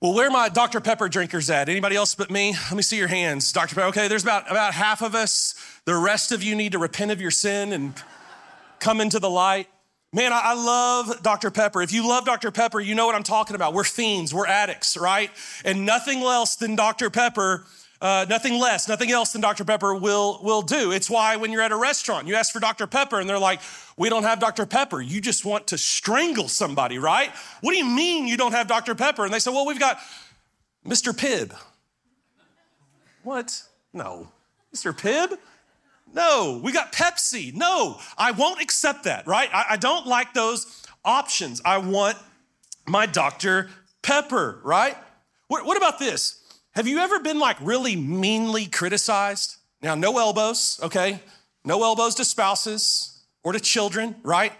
Well, where are my Dr. Pepper drinkers at? Anybody else but me? Let me see your hands. Dr. Pepper, okay, there's about, about half of us. The rest of you need to repent of your sin and come into the light. Man, I love Dr. Pepper. If you love Dr. Pepper, you know what I'm talking about. We're fiends, we're addicts, right? And nothing else than Dr. Pepper uh, nothing less, nothing else than Dr. Pepper will, will do. It's why when you're at a restaurant, you ask for Dr. Pepper and they're like, we don't have Dr. Pepper. You just want to strangle somebody, right? What do you mean you don't have Dr. Pepper? And they say, well, we've got Mr. Pibb. What? No. Mr. Pibb? No. We got Pepsi. No. I won't accept that, right? I, I don't like those options. I want my Dr. Pepper, right? What, what about this? Have you ever been like really meanly criticized? Now, no elbows, okay? No elbows to spouses or to children, right?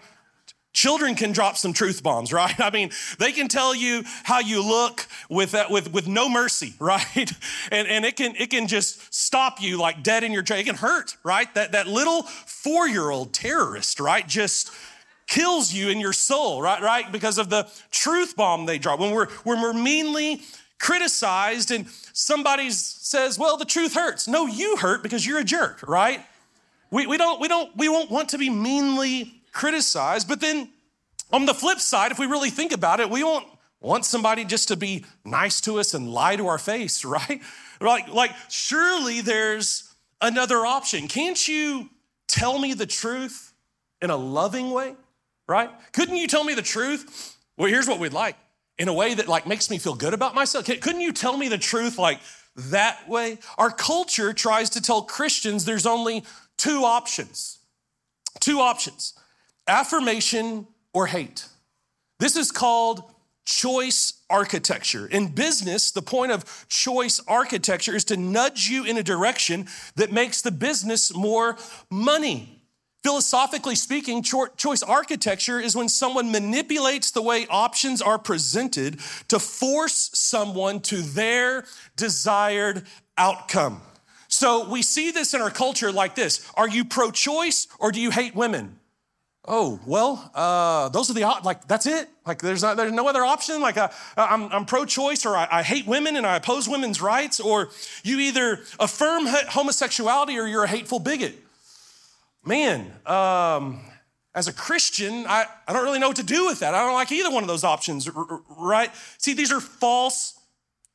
Children can drop some truth bombs, right? I mean, they can tell you how you look with, that, with, with no mercy, right? And, and it, can, it can just stop you like dead in your tracks. It can hurt, right? That, that little four year old terrorist, right? Just kills you in your soul, right? Right? Because of the truth bomb they drop. When we're, when we're meanly criticized and somebody says, well, the truth hurts. No, you hurt because you're a jerk, right? We, we, don't, we, don't, we won't want to be meanly criticized. But then on the flip side, if we really think about it, we won't want somebody just to be nice to us and lie to our face, right? Like, like surely there's another option. Can't you tell me the truth in a loving way, right? Couldn't you tell me the truth? Well, here's what we'd like in a way that like makes me feel good about myself? Couldn't you tell me the truth like that way? Our culture tries to tell Christians there's only two options. Two options. Affirmation or hate. This is called choice architecture. In business, the point of choice architecture is to nudge you in a direction that makes the business more money. Philosophically speaking, choice architecture is when someone manipulates the way options are presented to force someone to their desired outcome. So we see this in our culture like this Are you pro choice or do you hate women? Oh, well, uh, those are the, like, that's it. Like, there's, not, there's no other option. Like, uh, I'm, I'm pro choice or I, I hate women and I oppose women's rights, or you either affirm homosexuality or you're a hateful bigot man, um, as a Christian, I, I don't really know what to do with that. I don't like either one of those options, right? See, these are false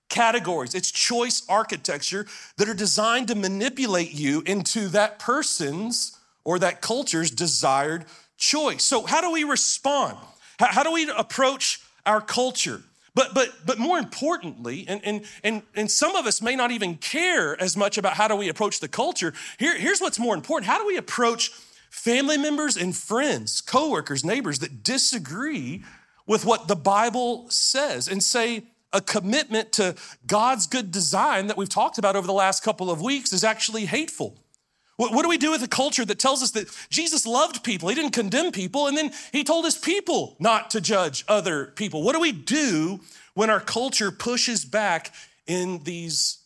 categories. It's choice architecture that are designed to manipulate you into that person's or that culture's desired choice. So, how do we respond? How, how do we approach our culture? But, but, but more importantly, and, and, and, and some of us may not even care as much about how do we approach the culture. Here, here's what's more important. How do we approach family members and friends, coworkers, neighbors that disagree with what the Bible says and say a commitment to God's good design that we've talked about over the last couple of weeks is actually hateful? What, do we do with a culture that tells us that Jesus loved people? He didn't condemn people, and then he told his people not to judge other people. What do we do when our culture pushes back in these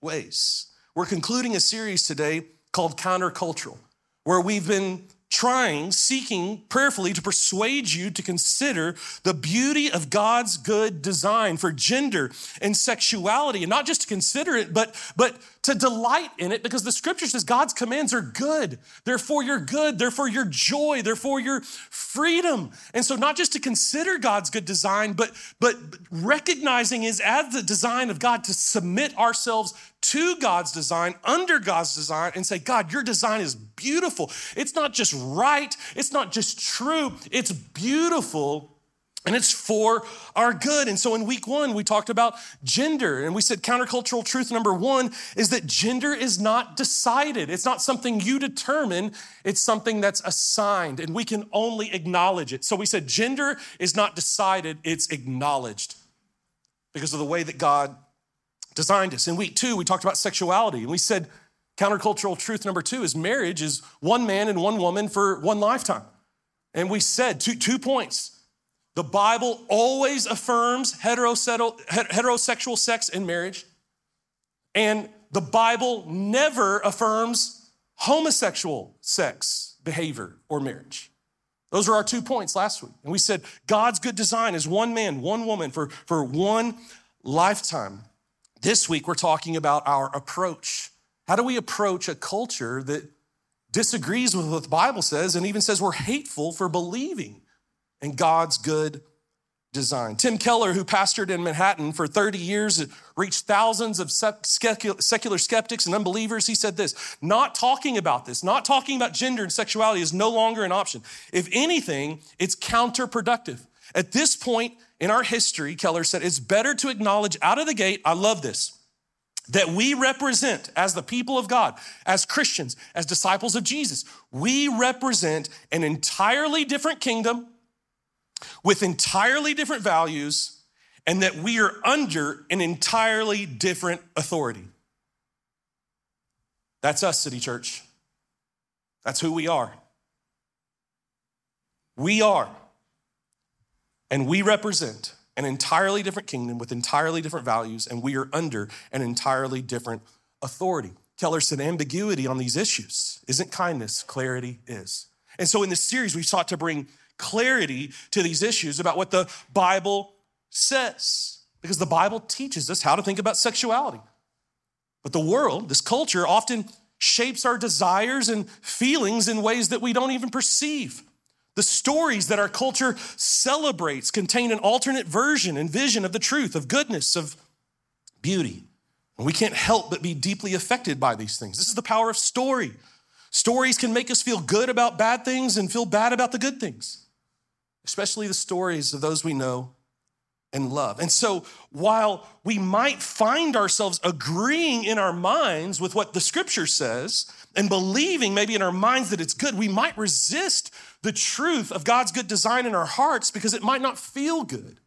ways? We're concluding a series today called Countercultural, where we've been trying, seeking prayerfully to persuade you to consider the beauty of God's good design for gender and sexuality, and not just to consider it, but, but to delight in it because the scripture says God's commands are good. They're for your good, they're for your joy, they're for your freedom. And so not just to consider God's good design, but but recognizing is as the design of God to submit ourselves to God's design, under God's design, and say, God, your design is beautiful. It's not just right, it's not just true, it's beautiful and it's for our good. And so in week one, we talked about gender, and we said countercultural truth number one is that gender is not decided. It's not something you determine, it's something that's assigned, and we can only acknowledge it. So we said gender is not decided, it's acknowledged because of the way that God designed us. In week two, we talked about sexuality, and we said countercultural truth number two is marriage is one man and one woman for one lifetime. And we said two, two points the Bible always affirms heterosexual sex in marriage, and the Bible never affirms homosexual sex behavior or marriage. Those are our two points last week. And we said God's good design is one man, one woman for, for one lifetime. This week, we're talking about our approach. How do we approach a culture that disagrees with what the Bible says and even says we're hateful for believing in God's good design. Tim Keller, who pastored in Manhattan for 30 years, reached thousands of secular skeptics and unbelievers. He said this not talking about this, not talking about gender and sexuality is no longer an option. If anything, it's counterproductive. At this point in our history, Keller said, it's better to acknowledge out of the gate, I love this, that we represent as the people of God, as Christians, as disciples of Jesus, we represent an entirely different kingdom with entirely different values and that we are under an entirely different authority. That's us, City Church. That's who we are. We are, and we represent an entirely different kingdom with entirely different values, and we are under an entirely different authority. Keller said ambiguity on these issues isn't kindness, clarity is. And so in this series, we've sought to bring clarity to these issues about what the Bible says, because the Bible teaches us how to think about sexuality. But the world, this culture, often shapes our desires and feelings in ways that we don't even perceive. The stories that our culture celebrates contain an alternate version and vision of the truth, of goodness, of beauty. And we can't help but be deeply affected by these things. This is the power of story. Stories can make us feel good about bad things and feel bad about the good things especially the stories of those we know and love. And so, while we might find ourselves agreeing in our minds with what the scripture says and believing maybe in our minds that it's good, we might resist the truth of God's good design in our hearts because it might not feel good.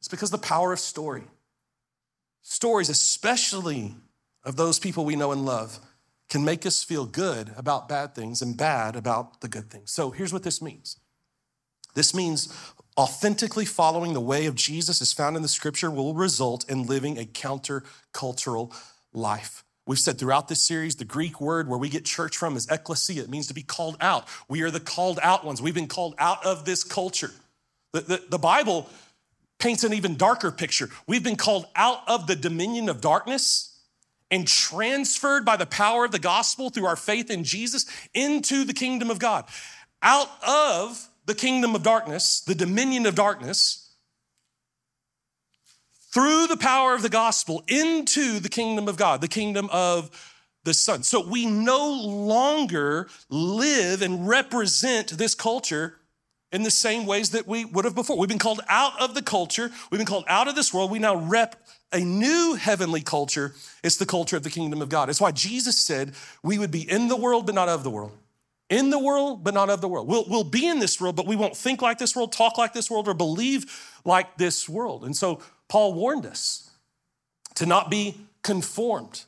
It's because the power of story. Stories, especially of those people we know and love, can make us feel good about bad things and bad about the good things. So here's what this means this means authentically following the way of Jesus as found in the scripture will result in living a countercultural life. We've said throughout this series, the Greek word where we get church from is ekklesia. It means to be called out. We are the called out ones. We've been called out of this culture. The, the, the Bible paints an even darker picture. We've been called out of the dominion of darkness and transferred by the power of the gospel through our faith in Jesus into the kingdom of God. Out of the kingdom of darkness, the dominion of darkness, through the power of the gospel into the kingdom of God, the kingdom of the Son. So we no longer live and represent this culture in the same ways that we would have before. We've been called out of the culture, we've been called out of this world. We now rep a new heavenly culture. It's the culture of the kingdom of God. It's why Jesus said we would be in the world, but not of the world. In the world, but not of the world. We'll, we'll be in this world, but we won't think like this world, talk like this world, or believe like this world. And so Paul warned us to not be conformed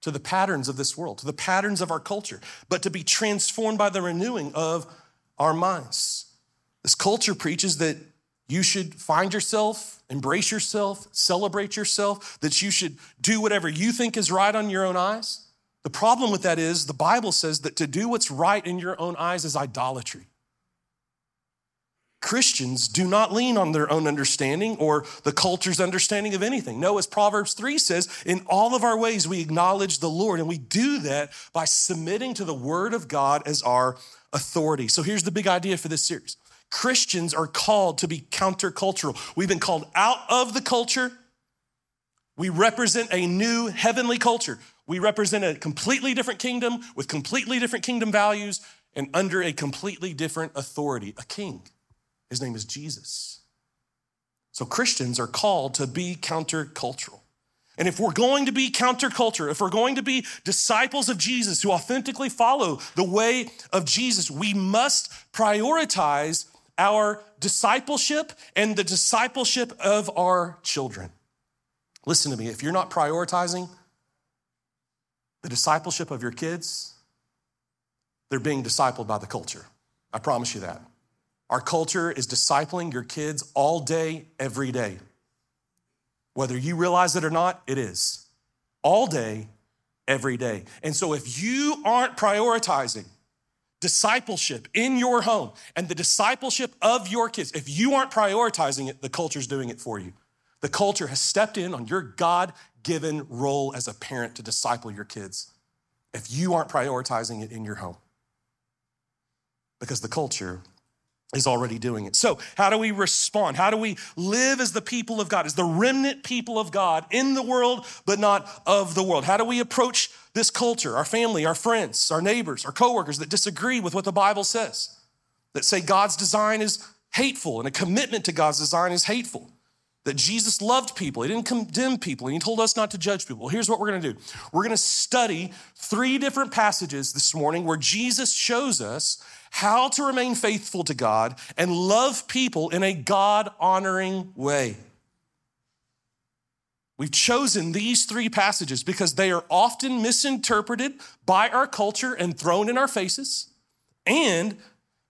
to the patterns of this world, to the patterns of our culture, but to be transformed by the renewing of our minds. This culture preaches that you should find yourself, embrace yourself, celebrate yourself, that you should do whatever you think is right on your own eyes. The problem with that is the Bible says that to do what's right in your own eyes is idolatry. Christians do not lean on their own understanding or the culture's understanding of anything. No, as Proverbs 3 says, in all of our ways we acknowledge the Lord, and we do that by submitting to the Word of God as our authority. So here's the big idea for this series Christians are called to be countercultural. We've been called out of the culture. We represent a new heavenly culture. We represent a completely different kingdom with completely different kingdom values and under a completely different authority, a king. His name is Jesus. So Christians are called to be countercultural. And if we're going to be counterculture, if we're going to be disciples of Jesus who authentically follow the way of Jesus, we must prioritize our discipleship and the discipleship of our children. Listen to me, if you're not prioritizing the discipleship of your kids, they're being discipled by the culture. I promise you that. Our culture is discipling your kids all day, every day. Whether you realize it or not, it is. All day, every day. And so if you aren't prioritizing discipleship in your home and the discipleship of your kids, if you aren't prioritizing it, the culture's doing it for you. The culture has stepped in on your God given role as a parent to disciple your kids if you aren't prioritizing it in your home. Because the culture is already doing it. So, how do we respond? How do we live as the people of God, as the remnant people of God in the world, but not of the world? How do we approach this culture, our family, our friends, our neighbors, our coworkers that disagree with what the Bible says, that say God's design is hateful and a commitment to God's design is hateful? that Jesus loved people. He didn't condemn people, and He told us not to judge people. Here's what we're gonna do we're gonna study three different passages this morning where Jesus shows us how to remain faithful to God and love people in a God honoring way. We've chosen these three passages because they are often misinterpreted by our culture and thrown in our faces, and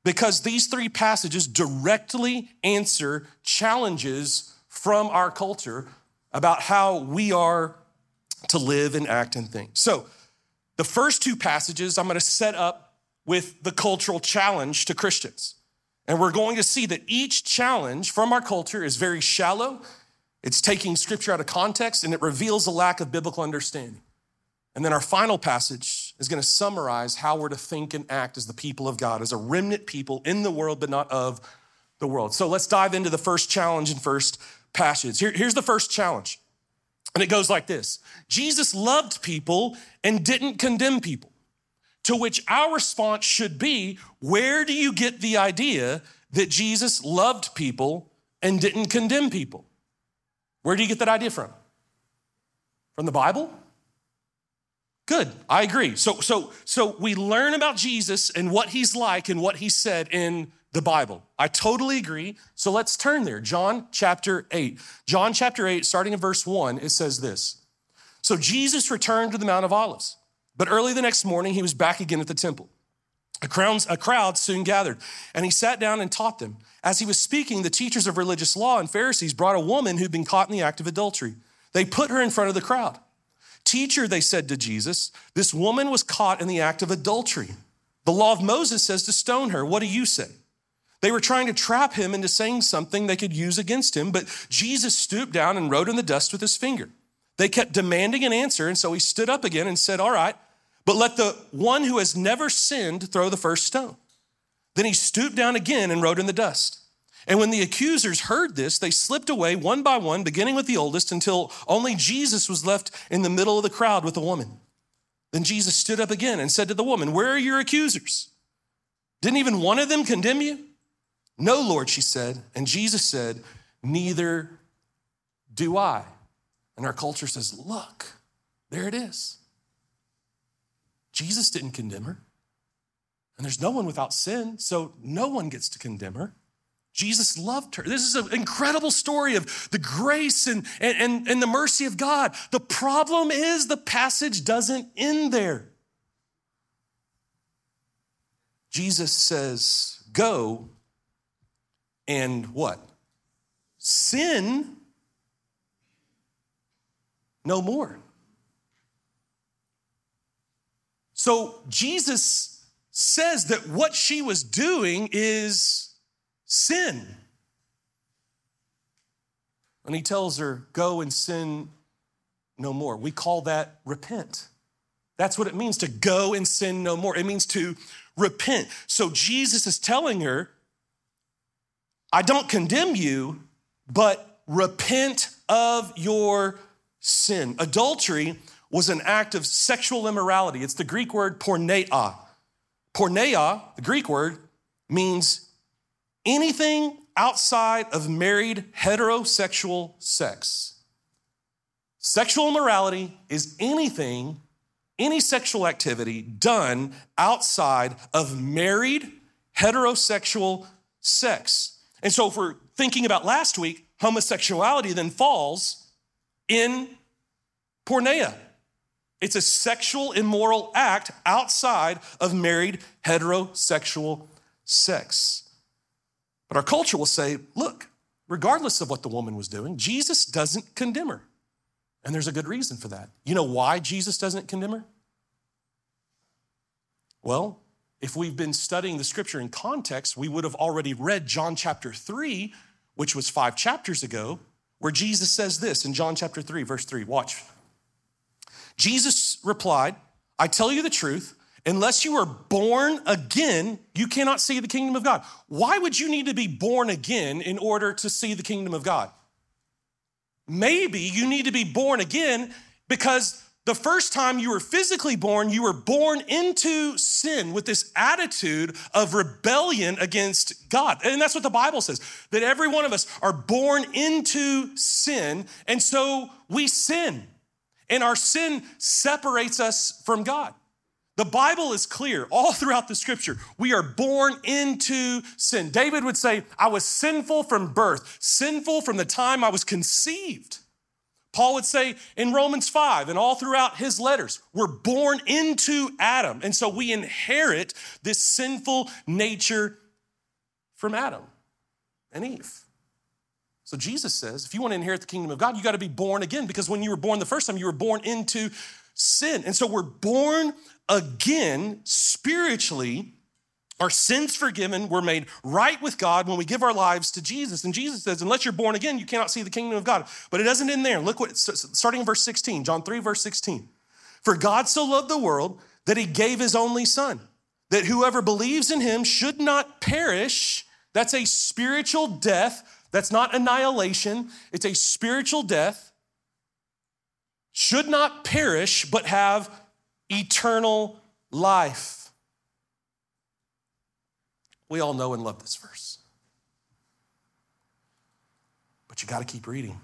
because these three passages directly answer challenges from our culture about how we are to live and act and think. So, the first two passages I'm going to set up with the cultural challenge to Christians. And we're going to see that each challenge from our culture is very shallow, it's taking scripture out of context, and it reveals a lack of biblical understanding. And then our final passage is going to summarize how we're to think and act as the people of God, as a remnant people in the world, but not of the world. So let's dive into the first challenge and first passage. Here, here's the first challenge. And it goes like this Jesus loved people and didn't condemn people. To which our response should be where do you get the idea that Jesus loved people and didn't condemn people? Where do you get that idea from? From the Bible? Good, I agree. So, so, so we learn about Jesus and what he's like and what he said in the Bible. I totally agree. So let's turn there. John chapter 8. John chapter 8, starting in verse 1, it says this. So Jesus returned to the Mount of Olives, but early the next morning, he was back again at the temple. A crowd, a crowd soon gathered, and he sat down and taught them. As he was speaking, the teachers of religious law and Pharisees brought a woman who'd been caught in the act of adultery. They put her in front of the crowd. Teacher, they said to Jesus, this woman was caught in the act of adultery. The law of Moses says to stone her. What do you say? They were trying to trap him into saying something they could use against him, but Jesus stooped down and wrote in the dust with his finger. They kept demanding an answer, and so he stood up again and said, All right, but let the one who has never sinned throw the first stone. Then he stooped down again and wrote in the dust. And when the accusers heard this, they slipped away one by one, beginning with the oldest, until only Jesus was left in the middle of the crowd with the woman. Then Jesus stood up again and said to the woman, Where are your accusers? Didn't even one of them condemn you? No, Lord, she said. And Jesus said, Neither do I. And our culture says, Look, there it is. Jesus didn't condemn her. And there's no one without sin, so no one gets to condemn her. Jesus loved her. This is an incredible story of the grace and, and, and the mercy of God. The problem is the passage doesn't end there. Jesus says, Go and what? Sin no more. So Jesus says that what she was doing is sin. And he tells her, Go and sin no more. We call that repent. That's what it means to go and sin no more. It means to repent. So Jesus is telling her, I don't condemn you, but repent of your sin. Adultery was an act of sexual immorality. It's the Greek word porneia. Porneia, the Greek word, means anything outside of married heterosexual sex. Sexual immorality is anything, any sexual activity done outside of married heterosexual sex. And so, if we're thinking about last week, homosexuality then falls in porneia. It's a sexual immoral act outside of married heterosexual sex. But our culture will say, look, regardless of what the woman was doing, Jesus doesn't condemn her. And there's a good reason for that. You know why Jesus doesn't condemn her? Well, if we've been studying the scripture in context, we would have already read John chapter 3, which was five chapters ago, where Jesus says this in John chapter 3, verse 3. Watch. Jesus replied, I tell you the truth, unless you are born again, you cannot see the kingdom of God. Why would you need to be born again in order to see the kingdom of God? Maybe you need to be born again because the first time you were physically born, you were born into sin with this attitude of rebellion against God. And that's what the Bible says that every one of us are born into sin, and so we sin. And our sin separates us from God. The Bible is clear all throughout the scripture. We are born into sin. David would say, I was sinful from birth, sinful from the time I was conceived. Paul would say in Romans 5 and all throughout his letters, we're born into Adam. And so we inherit this sinful nature from Adam and Eve. So Jesus says, if you want to inherit the kingdom of God, you got to be born again because when you were born the first time, you were born into sin. And so we're born again spiritually our sins forgiven, we're made right with God when we give our lives to Jesus. And Jesus says, unless you're born again, you cannot see the kingdom of God. But it doesn't end there. Look what, starting in verse 16, John 3, verse 16. For God so loved the world that he gave his only son, that whoever believes in him should not perish. That's a spiritual death. That's not annihilation, it's a spiritual death. Should not perish, but have eternal life. We all know and love this verse. But you got to keep reading.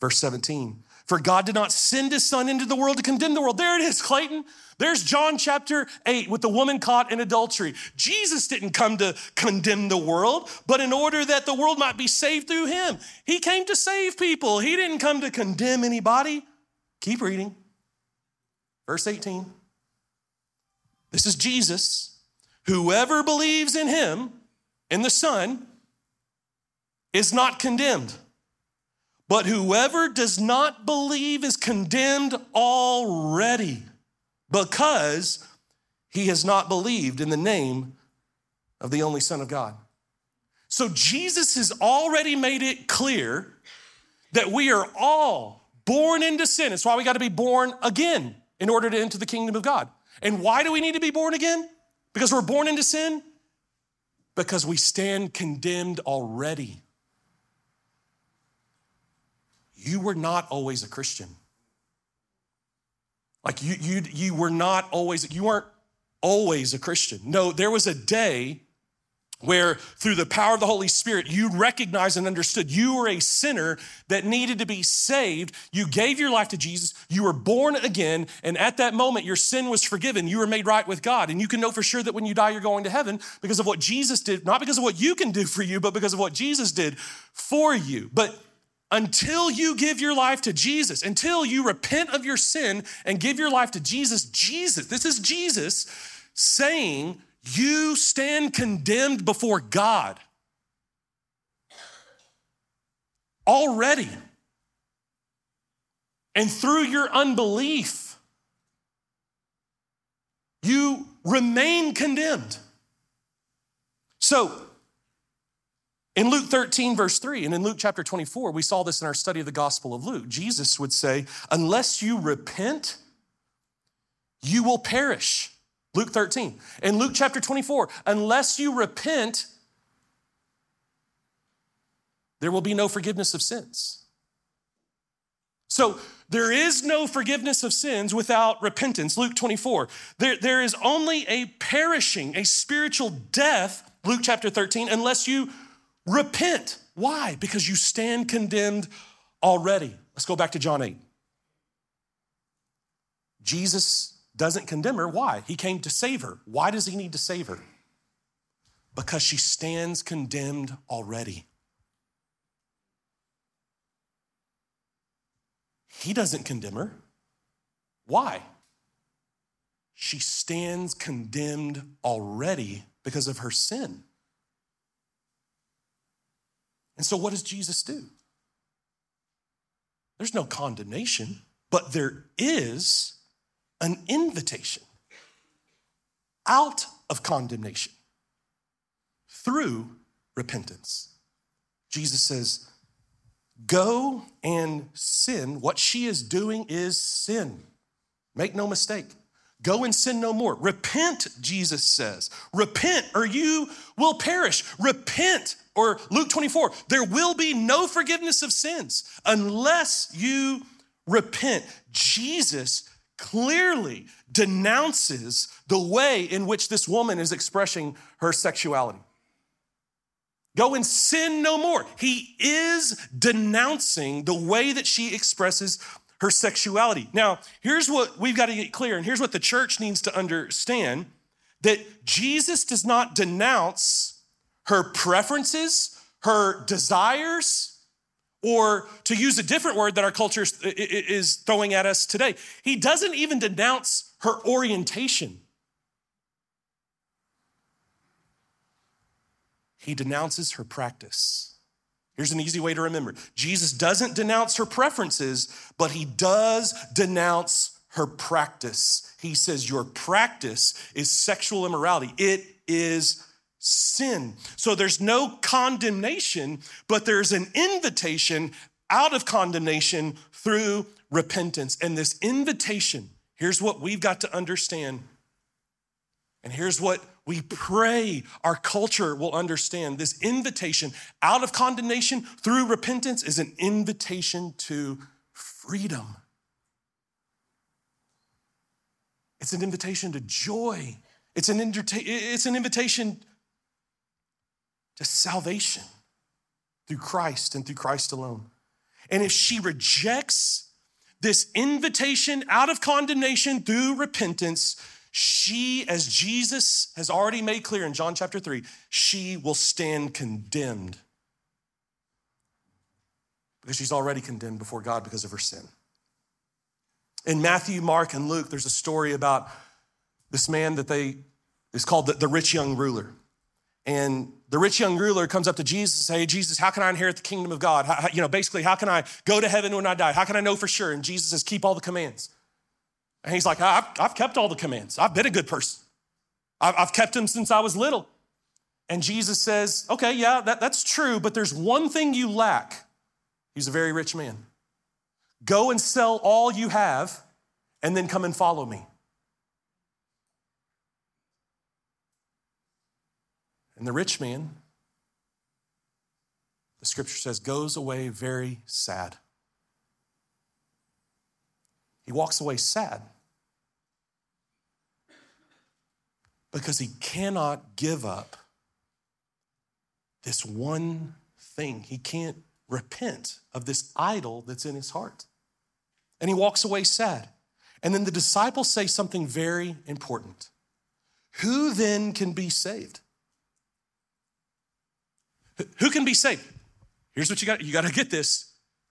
Verse 17 For God did not send his son into the world to condemn the world. There it is, Clayton. There's John chapter 8 with the woman caught in adultery. Jesus didn't come to condemn the world, but in order that the world might be saved through him. He came to save people, he didn't come to condemn anybody. Keep reading. Verse 18. This is Jesus Whoever believes in him, in the Son, is not condemned. But whoever does not believe is condemned already because he has not believed in the name of the only Son of God. So Jesus has already made it clear that we are all born into sin. It's why we got to be born again in order to enter the kingdom of God. And why do we need to be born again? Because we're born into sin? Because we stand condemned already. You were not always a Christian. Like you, you, you were not always, you weren't always a Christian. No, there was a day where through the power of the Holy Spirit, you recognized and understood you were a sinner that needed to be saved. You gave your life to Jesus. You were born again. And at that moment, your sin was forgiven. You were made right with God. And you can know for sure that when you die, you're going to heaven because of what Jesus did, not because of what you can do for you, but because of what Jesus did for you. But until you give your life to Jesus, until you repent of your sin and give your life to Jesus, Jesus, this is Jesus saying, you stand condemned before God already. And through your unbelief, you remain condemned. So, in Luke 13, verse 3, and in Luke chapter 24, we saw this in our study of the Gospel of Luke. Jesus would say, Unless you repent, you will perish. Luke 13. In Luke chapter 24, unless you repent, there will be no forgiveness of sins. So there is no forgiveness of sins without repentance. Luke 24. There, there is only a perishing, a spiritual death, Luke chapter 13, unless you repent. Why? Because you stand condemned already. Let's go back to John 8. Jesus doesn't condemn her. Why? He came to save her. Why does he need to save her? Because she stands condemned already. He doesn't condemn her. Why? She stands condemned already because of her sin. And so, what does Jesus do? There's no condemnation, but there is an invitation out of condemnation through repentance. Jesus says, Go and sin. What she is doing is sin. Make no mistake. Go and sin no more. Repent, Jesus says. Repent, or you will perish. Repent, or Luke 24, there will be no forgiveness of sins unless you repent. Jesus clearly denounces the way in which this woman is expressing her sexuality. Go and sin no more. He is denouncing the way that she expresses her sexuality. Now, here's what we've got to get clear, and here's what the church needs to understand that Jesus does not denounce her preferences, her desires, or to use a different word that our culture is throwing at us today, he doesn't even denounce her orientation. He denounces her practice. Here's an easy way to remember Jesus doesn't denounce her preferences, but he does denounce her practice. He says, Your practice is sexual immorality, it is sin. So there's no condemnation, but there's an invitation out of condemnation through repentance. And this invitation, here's what we've got to understand. And here's what we pray our culture will understand this invitation out of condemnation through repentance is an invitation to freedom. It's an invitation to joy. It's an, it's an invitation to salvation through Christ and through Christ alone. And if she rejects this invitation out of condemnation through repentance, she, as Jesus has already made clear in John chapter 3, she will stand condemned because she's already condemned before God because of her sin. In Matthew, Mark, and Luke, there's a story about this man that they is called the, the rich young ruler. And the rich young ruler comes up to Jesus and say, hey, Jesus, how can I inherit the kingdom of God? How, you know, basically, how can I go to heaven when I die? How can I know for sure? And Jesus says, keep all the commands. And he's like, I've, I've kept all the commands. I've been a good person. I've, I've kept them since I was little. And Jesus says, Okay, yeah, that, that's true, but there's one thing you lack. He's a very rich man. Go and sell all you have and then come and follow me. And the rich man, the scripture says, goes away very sad. He walks away sad. Because he cannot give up this one thing. He can't repent of this idol that's in his heart. And he walks away sad. And then the disciples say something very important Who then can be saved? Who can be saved? Here's what you got you got to get this.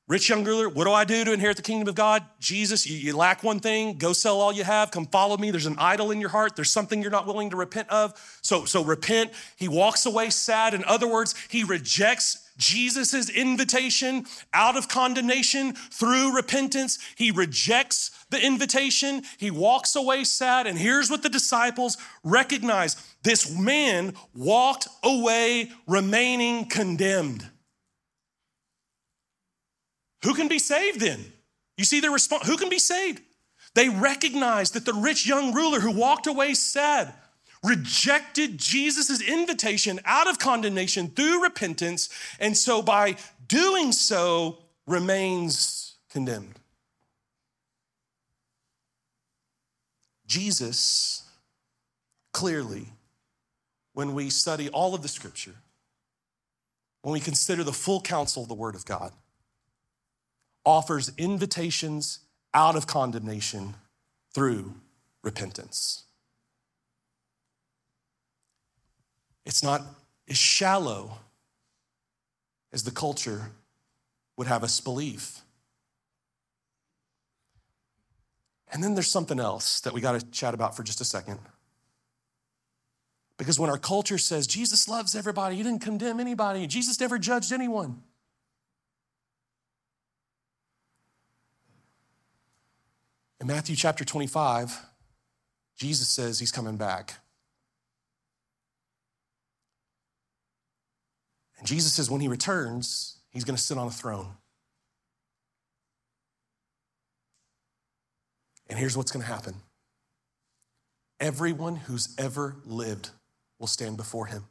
Rich young ruler, what do I do to inherit the kingdom of God? Jesus, you, you, lack one thing. Go sell all you have. Come follow me. There's an idol in your heart. There's something you're not willing to repent of. So, so repent. He walks away sad. In other words, he rejects Jesus' invitation out of condemnation through repentance. He rejects the invitation. He walks away sad. And here's what the disciples recognize this man walked away remaining condemned. Who can be saved then? You see their response. Who can be saved? They recognized that the rich young ruler who walked away sad rejected Jesus' invitation out of condemnation through repentance, and so by doing so remains condemned. Jesus clearly, when we study all of the scripture, when we consider the full counsel of the Word of God, offers invitations out of condemnation through repentance. It's not as shallow as the culture would have us believe. And then there's something else that we got to chat about for just a second. Because when our culture says Jesus loves everybody, he didn't condemn anybody, Jesus never judged anyone. In Matthew chapter 25, Jesus says he's coming back. And Jesus says when he returns, he's going to sit on a throne. And here's what's going to happen everyone who's ever lived will stand before him.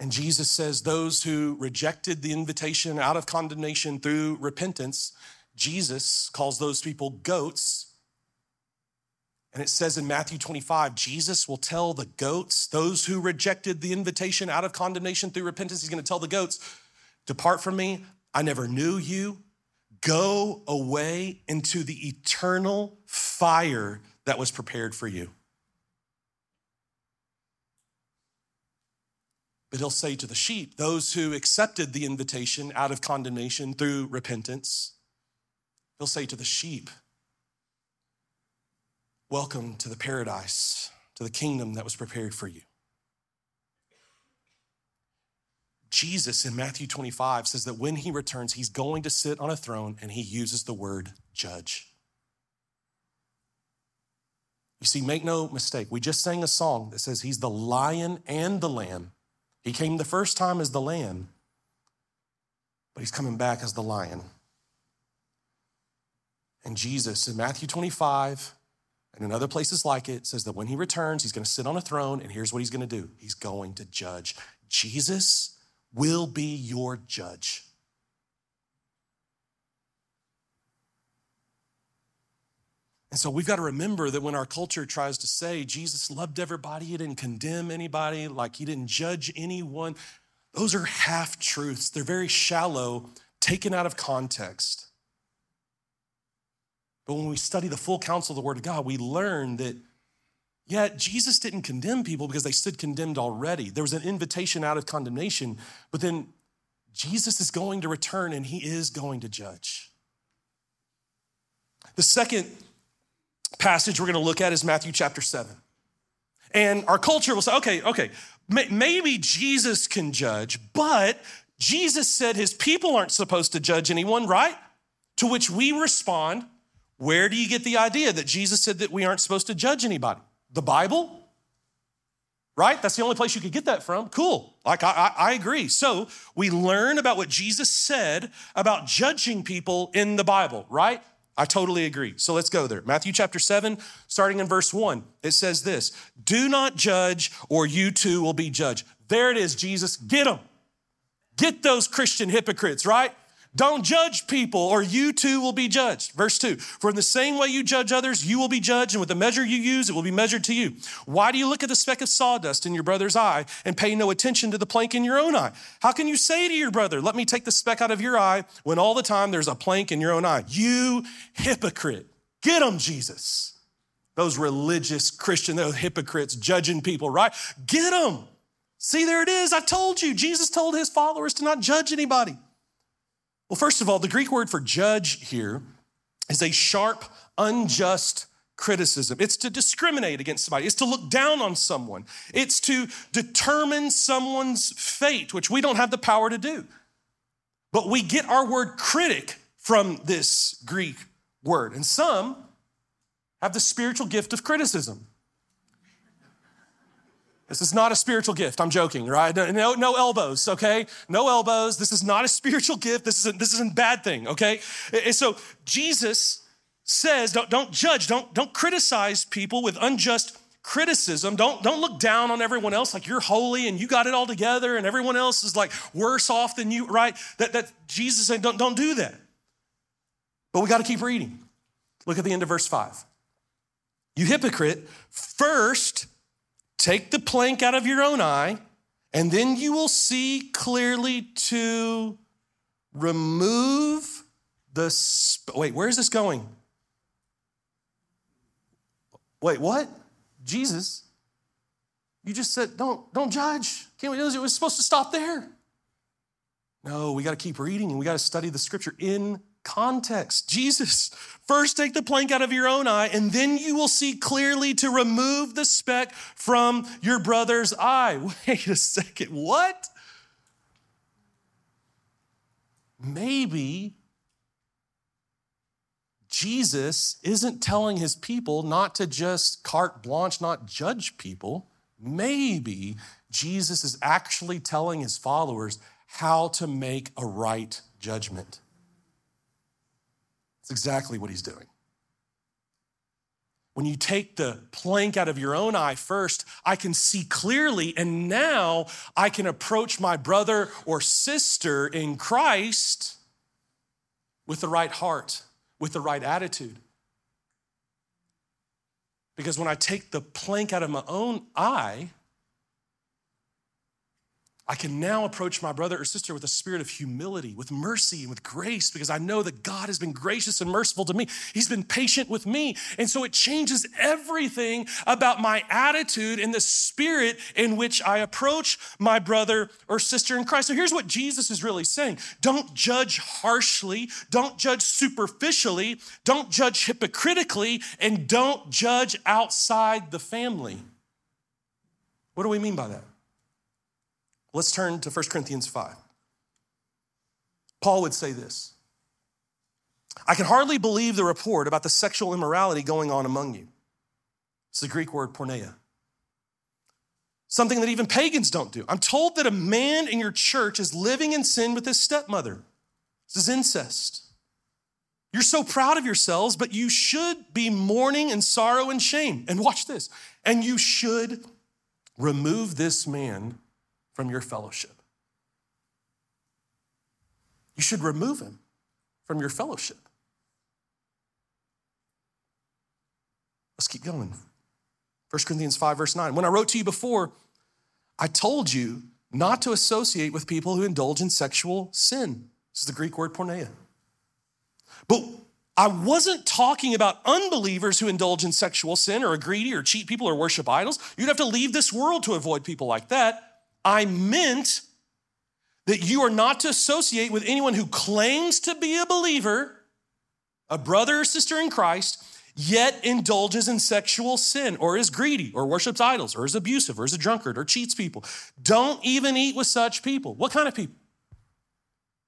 And Jesus says, Those who rejected the invitation out of condemnation through repentance, Jesus calls those people goats. And it says in Matthew 25, Jesus will tell the goats, those who rejected the invitation out of condemnation through repentance, he's going to tell the goats, Depart from me, I never knew you. Go away into the eternal fire that was prepared for you. But he'll say to the sheep, those who accepted the invitation out of condemnation through repentance, he'll say to the sheep, Welcome to the paradise, to the kingdom that was prepared for you. Jesus in Matthew 25 says that when he returns, he's going to sit on a throne and he uses the word judge. You see, make no mistake, we just sang a song that says he's the lion and the lamb he came the first time as the lamb, but he's coming back as the lion. And Jesus in Matthew 25 and in other places like it says that when he returns, he's going to sit on a throne, and here's what he's going to do he's going to judge. Jesus will be your judge. And so we've got to remember that when our culture tries to say Jesus loved everybody, he didn't condemn anybody, like he didn't judge anyone, those are half truths. They're very shallow, taken out of context. But when we study the full counsel of the Word of God, we learn that, yeah, Jesus didn't condemn people because they stood condemned already. There was an invitation out of condemnation, but then Jesus is going to return and he is going to judge. The second passage we're going to look at is Matthew chapter 7. And our culture will say, okay, okay, maybe Jesus can judge, but Jesus said his people aren't supposed to judge anyone, right? To which we respond, where do you get the idea that Jesus said that we aren't supposed to judge anybody? The Bible? Right? That's the only place you could get that from. Cool. Like, I, I, I agree. So, we learn about what Jesus said about judging people in the Bible, right? I totally agree. So let's go there. Matthew chapter 7, starting in verse 1, it says this Do not judge, or you too will be judged. There it is, Jesus. Get them. Get those Christian hypocrites, right? Don't judge people, or you too will be judged. Verse 2 For in the same way you judge others, you will be judged, and with the measure you use, it will be measured to you. Why do you look at the speck of sawdust in your brother's eye and pay no attention to the plank in your own eye? How can you say to your brother, Let me take the speck out of your eye, when all the time there's a plank in your own eye? You hypocrite. Get them, Jesus. Those religious Christian, those hypocrites judging people, right? Get them. See, there it is. I told you. Jesus told his followers to not judge anybody. Well, first of all, the Greek word for judge here is a sharp, unjust criticism. It's to discriminate against somebody, it's to look down on someone, it's to determine someone's fate, which we don't have the power to do. But we get our word critic from this Greek word. And some have the spiritual gift of criticism. This is not a spiritual gift. I'm joking, right? No, no elbows, okay? No elbows. This is not a spiritual gift. This isn't, this isn't a bad thing, okay? And so Jesus says, don't, don't judge, don't, don't criticize people with unjust criticism. Don't, don't look down on everyone else like you're holy and you got it all together and everyone else is like worse off than you, right? That, that Jesus said, don't, don't do that. But we got to keep reading. Look at the end of verse 5. You hypocrite, first Take the plank out of your own eye, and then you will see clearly to remove the. Sp- Wait, where is this going? Wait, what? Jesus, you just said don't don't judge. Can't we? It was supposed to stop there. No, we got to keep reading and we got to study the scripture in context. Jesus, first take the plank out of your own eye, and then you will see clearly to remove the speck from your brother's eye. Wait a second, what? Maybe Jesus isn't telling his people not to just carte blanche, not judge people. Maybe Jesus is actually telling his followers how to make a right judgment. That's exactly what he's doing. When you take the plank out of your own eye first, I can see clearly, and now I can approach my brother or sister in Christ with the right heart, with the right attitude. Because when I take the plank out of my own eye, I can now approach my brother or sister with a spirit of humility, with mercy, and with grace, because I know that God has been gracious and merciful to me. He's been patient with me. And so it changes everything about my attitude and the spirit in which I approach my brother or sister in Christ. So here's what Jesus is really saying don't judge harshly, don't judge superficially, don't judge hypocritically, and don't judge outside the family. What do we mean by that? Let's turn to 1 Corinthians 5. Paul would say this I can hardly believe the report about the sexual immorality going on among you. It's the Greek word porneia. Something that even pagans don't do. I'm told that a man in your church is living in sin with his stepmother. This is incest. You're so proud of yourselves, but you should be mourning and sorrow and shame. And watch this. And you should remove this man from your fellowship. You should remove him from your fellowship. Let's keep going. 1 Corinthians 5, verse 9. When I wrote to you before, I told you not to associate with people who indulge in sexual sin. This is the Greek word porneia. But I wasn't talking about unbelievers who indulge in sexual sin or are greedy or cheat people or worship idols. You'd have to leave this world to avoid people like that. I meant that you are not to associate with anyone who claims to be a believer, a brother or sister in Christ, yet indulges in sexual sin or is greedy or worships idols or is abusive or is a drunkard or cheats people. Don't even eat with such people. What kind of people?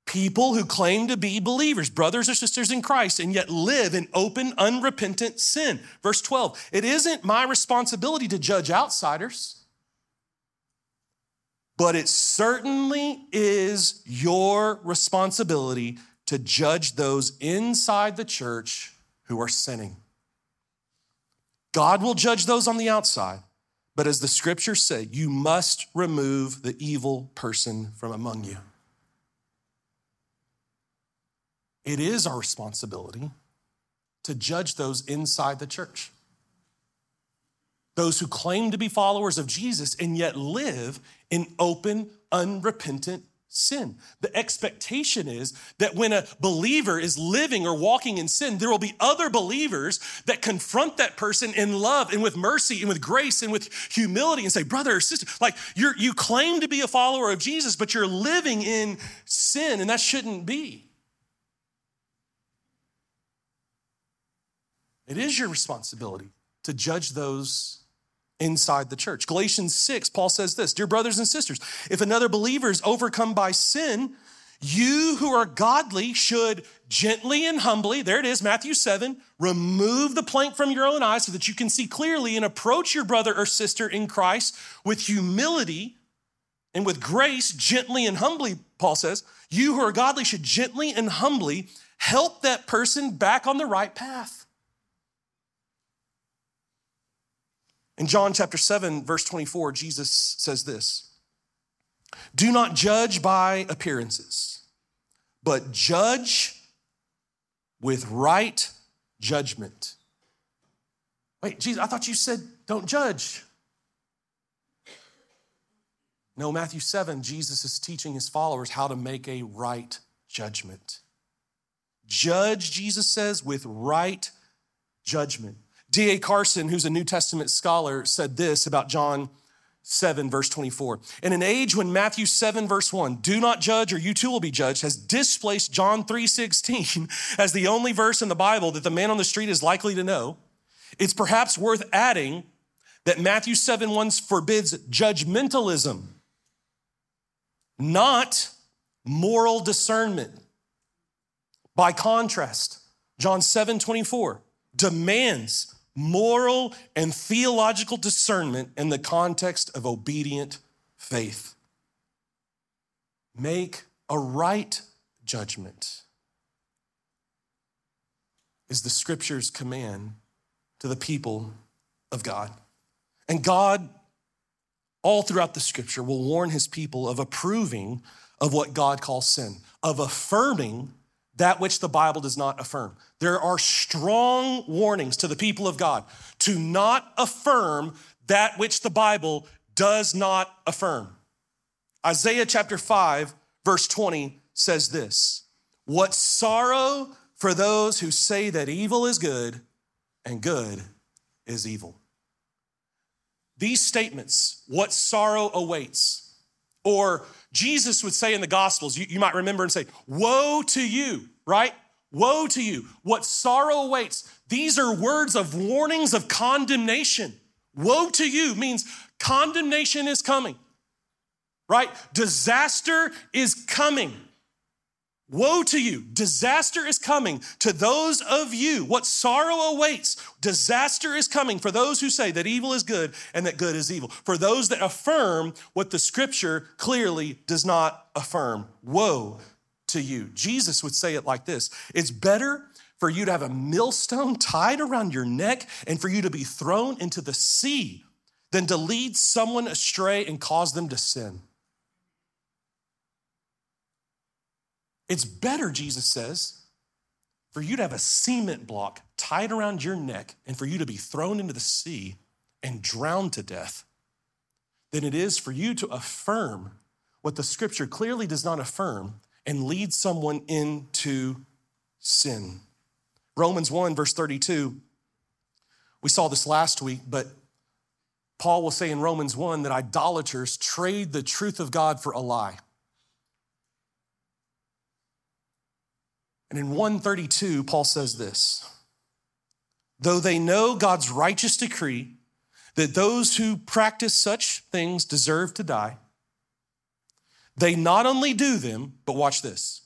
People who claim to be believers, brothers or sisters in Christ, and yet live in open, unrepentant sin. Verse 12, it isn't my responsibility to judge outsiders but it certainly is your responsibility to judge those inside the church who are sinning. God will judge those on the outside, but as the scriptures say, you must remove the evil person from among you. It is our responsibility to judge those inside the church those who claim to be followers of Jesus and yet live in open, unrepentant sin. The expectation is that when a believer is living or walking in sin, there will be other believers that confront that person in love and with mercy and with grace and with humility and say, brother or sister, like you you claim to be a follower of Jesus, but you're living in sin, and that shouldn't be. It is your responsibility to judge those inside the church. Galatians 6, Paul says this Dear brothers and sisters, if another believer is overcome by sin, you who are godly should gently and humbly, there it is, Matthew 7, remove the plank from your own eye so that you can see clearly and approach your brother or sister in Christ with humility and with grace, gently and humbly, Paul says. You who are godly should gently and humbly help that person back on the right path. In John chapter 7, verse 24, Jesus says this Do not judge by appearances, but judge with right judgment. Wait, Jesus, I thought you said don't judge. No, Matthew 7, Jesus is teaching his followers how to make a right judgment. Judge, Jesus says, with right judgment. D.A. Carson, who's a New Testament scholar, said this about John 7, verse 24. In an age when Matthew 7, verse 1, do not judge or you too will be judged, has displaced John 3, 16 as the only verse in the Bible that the man on the street is likely to know, it's perhaps worth adding that Matthew 7, 1 forbids judgmentalism, not moral discernment. By contrast, John 7, 24 demands moral and theological discernment in the context of obedient faith. Make a right judgment. is the scripture's command to the people of God. And God, all throughout the scripture, will warn his people of approving of what God calls sin, of affirming that which the Bible does not affirm. There are strong warnings to the people of God to not affirm that which the Bible does not affirm. Isaiah chapter 5, verse 20 says this What sorrow for those who say that evil is good and good is evil. These statements, what sorrow awaits, or Jesus would say in the Gospels, you, you might remember and say, Woe to you, right? Woe to you. What sorrow awaits. These are words of warnings of condemnation. Woe to you means condemnation is coming, right? Disaster is coming. Woe to you, disaster is coming to those of you. What sorrow awaits, disaster is coming for those who say that evil is good and that good is evil. For those that affirm what the scripture clearly does not affirm. Woe to you. Jesus would say it like this It's better for you to have a millstone tied around your neck and for you to be thrown into the sea than to lead someone astray and cause them to sin. It's better, Jesus says, for you to have a cement block tied around your neck and for you to be thrown into the sea and drowned to death than it is for you to affirm what the scripture clearly does not affirm and lead someone into sin. Romans 1, verse 32, we saw this last week, but Paul will say in Romans 1 that idolaters trade the truth of God for a lie. And in 132, Paul says this Though they know God's righteous decree that those who practice such things deserve to die, they not only do them, but watch this,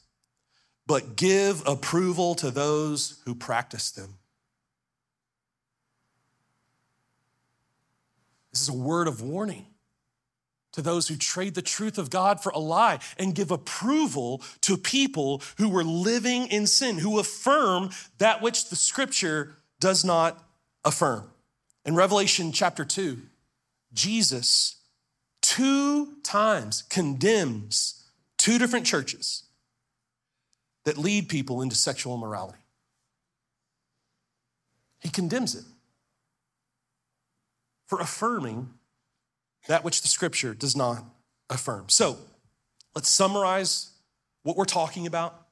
but give approval to those who practice them. This is a word of warning to those who trade the truth of God for a lie and give approval to people who were living in sin, who affirm that which the scripture does not affirm. In Revelation chapter 2, Jesus two times condemns two different churches that lead people into sexual immorality. He condemns it for affirming that which the scripture does not affirm. So let's summarize what we're talking about,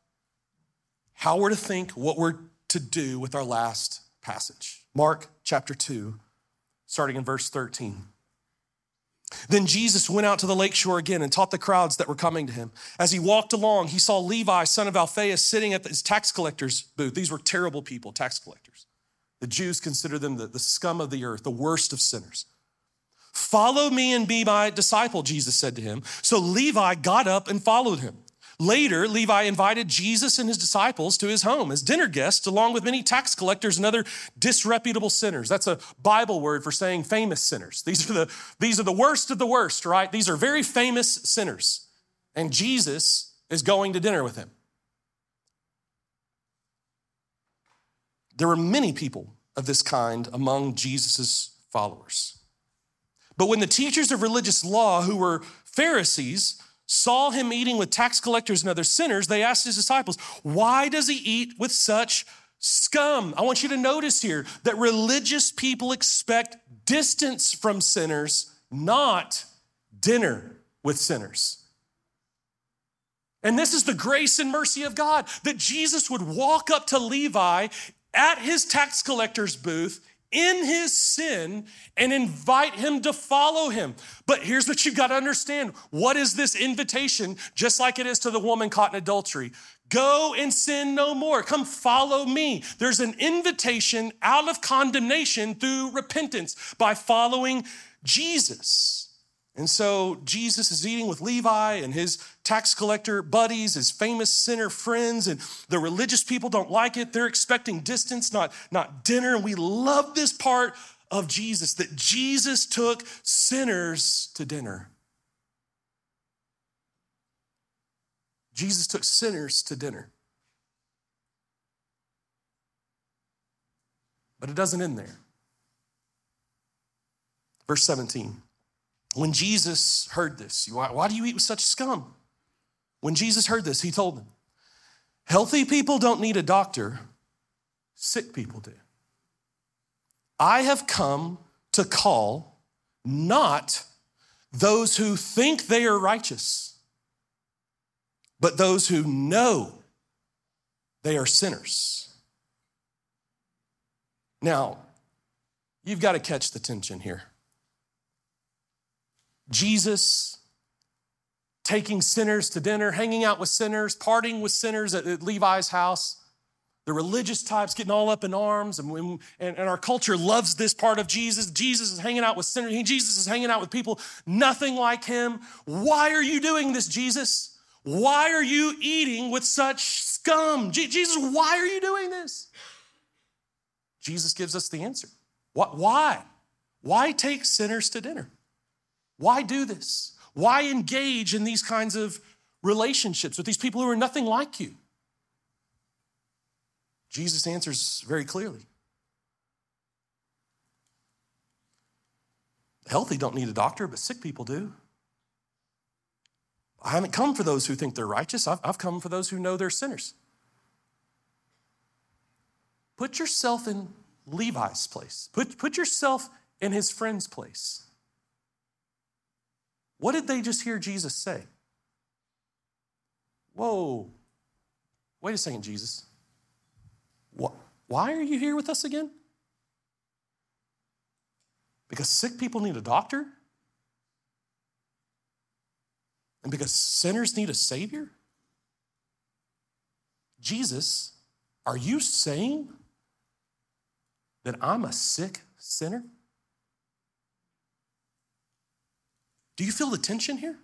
how we're to think, what we're to do with our last passage. Mark chapter 2, starting in verse 13. Then Jesus went out to the lakeshore again and taught the crowds that were coming to him. As he walked along, he saw Levi, son of Alphaeus, sitting at his tax collector's booth. These were terrible people, tax collectors. The Jews considered them the, the scum of the earth, the worst of sinners. Follow me and be my disciple, Jesus said to him. So Levi got up and followed him. Later, Levi invited Jesus and his disciples to his home as dinner guests, along with many tax collectors and other disreputable sinners. That's a Bible word for saying famous sinners. These are the, these are the worst of the worst, right? These are very famous sinners. And Jesus is going to dinner with him. There were many people of this kind among Jesus' followers. But when the teachers of religious law, who were Pharisees, saw him eating with tax collectors and other sinners, they asked his disciples, Why does he eat with such scum? I want you to notice here that religious people expect distance from sinners, not dinner with sinners. And this is the grace and mercy of God that Jesus would walk up to Levi at his tax collector's booth in his sin and invite him to follow him. But here's what you've got to understand what is this invitation, just like it is to the woman caught in adultery? Go and sin no more. Come follow me. There's an invitation out of condemnation through repentance by following Jesus. And so Jesus is eating with Levi and his tax collector buddies, his famous sinner friends, and the religious people don't like it. They're expecting distance, not, not dinner. And we love this part of Jesus that Jesus took sinners to dinner. Jesus took sinners to dinner. But it doesn't end there. Verse 17. When Jesus heard this, why, why do you eat with such scum? When Jesus heard this, he told them, Healthy people don't need a doctor, sick people do. I have come to call not those who think they are righteous, but those who know they are sinners. Now, you've got to catch the tension here. Jesus taking sinners to dinner, hanging out with sinners, partying with sinners at, at Levi's house. The religious types getting all up in arms, and, and, and our culture loves this part of Jesus. Jesus is hanging out with sinners, Jesus is hanging out with people nothing like him. Why are you doing this, Jesus? Why are you eating with such scum? Je- Jesus, why are you doing this? Jesus gives us the answer. What, why? Why take sinners to dinner? Why do this? Why engage in these kinds of relationships with these people who are nothing like you? Jesus answers very clearly. healthy don't need a doctor, but sick people do. I haven't come for those who think they're righteous, I've, I've come for those who know they're sinners. Put yourself in Levi's place, put, put yourself in his friend's place. What did they just hear Jesus say? Whoa, wait a second, Jesus. Why are you here with us again? Because sick people need a doctor? And because sinners need a Savior? Jesus, are you saying that I'm a sick sinner? Do you feel the tension here?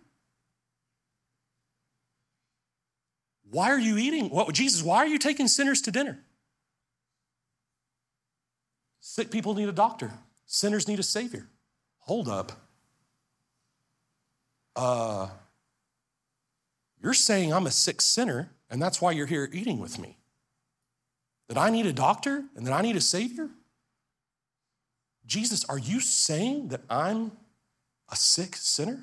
Why are you eating? What, Jesus, why are you taking sinners to dinner? Sick people need a doctor, sinners need a savior. Hold up. Uh, you're saying I'm a sick sinner, and that's why you're here eating with me. That I need a doctor and that I need a savior? Jesus, are you saying that I'm a sick sinner?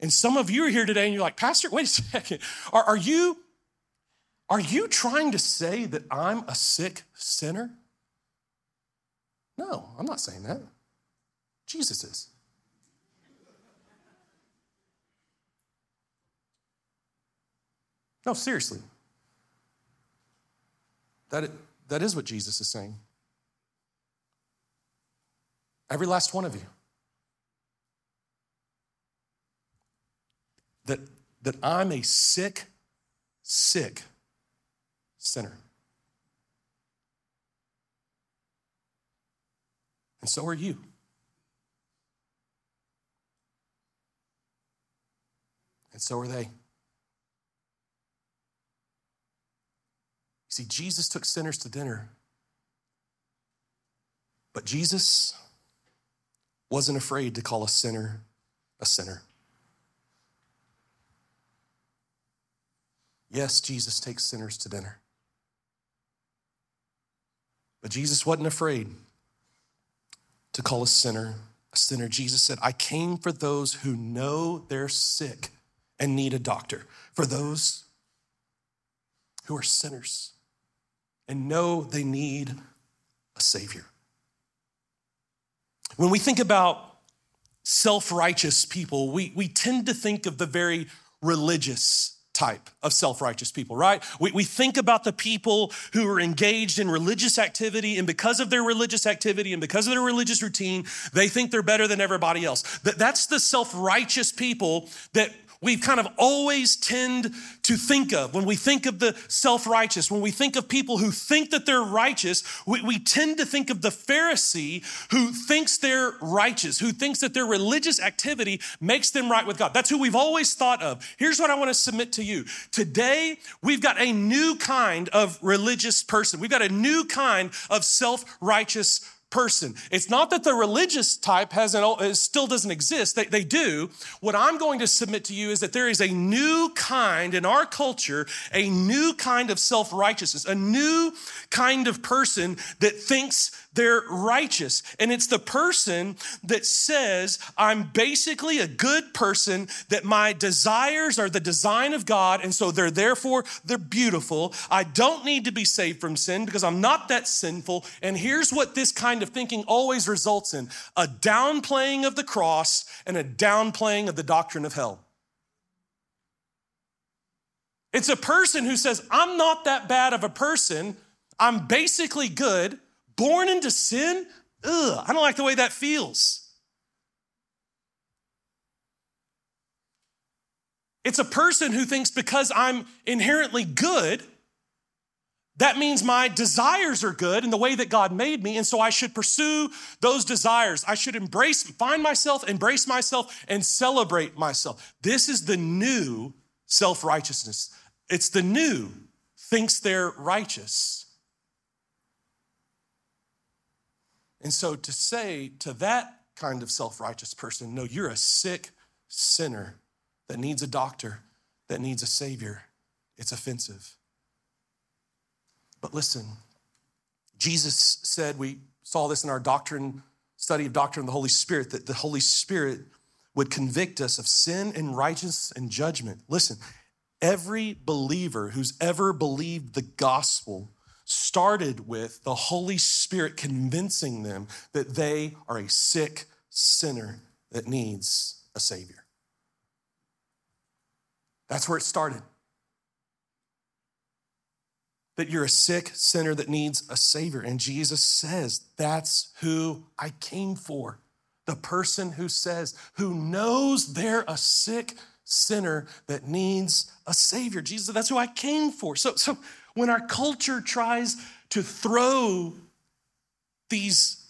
And some of you are here today and you're like, Pastor, wait a second. Are, are, you, are you trying to say that I'm a sick sinner? No, I'm not saying that. Jesus is. No, seriously. That, that is what Jesus is saying. Every last one of you. That, that I'm a sick, sick sinner. And so are you. And so are they. You see, Jesus took sinners to dinner, but Jesus wasn't afraid to call a sinner a sinner. Yes, Jesus takes sinners to dinner. But Jesus wasn't afraid to call a sinner a sinner. Jesus said, I came for those who know they're sick and need a doctor, for those who are sinners and know they need a Savior. When we think about self righteous people, we, we tend to think of the very religious type of self righteous people, right? We, we think about the people who are engaged in religious activity, and because of their religious activity and because of their religious routine, they think they're better than everybody else. That, that's the self righteous people that we kind of always tend to think of when we think of the self righteous, when we think of people who think that they're righteous, we, we, tend to think of the Pharisee who thinks they're righteous, who thinks that their religious activity makes them right with God. That's who we've always thought of. Here's what I want to submit to you today, we've got a new kind of religious person, we've got a new kind of self righteous person. It's not that the religious type hasn't, still doesn't exist. They, they do. What I'm going to submit to you is that there is a new kind in our culture, a new kind of self righteousness, a new kind of person that thinks they're righteous. And it's the person that says, I'm basically a good person, that my desires are the design of God, and so they're therefore they're beautiful. I don't need to be saved from sin because I'm not that sinful. And here's what this kind of thinking always results in a downplaying of the cross and a downplaying of the doctrine of hell. It's a person who says, I'm not that bad of a person. I'm basically good born into sin? Ugh, I don't like the way that feels. It's a person who thinks because I'm inherently good, that means my desires are good in the way that God made me, and so I should pursue those desires. I should embrace, find myself, embrace myself, and celebrate myself. This is the new self righteousness. It's the new thinks they're righteous. And so to say to that kind of self righteous person, no, you're a sick sinner that needs a doctor, that needs a savior, it's offensive. But listen, Jesus said, we saw this in our doctrine, study of doctrine of the Holy Spirit, that the Holy Spirit would convict us of sin and righteousness and judgment. Listen, every believer who's ever believed the gospel started with the Holy Spirit convincing them that they are a sick sinner that needs a Savior. That's where it started. That you're a sick sinner that needs a Savior. And Jesus says, That's who I came for. The person who says, who knows they're a sick sinner that needs a Savior. Jesus, that's who I came for. So, so when our culture tries to throw these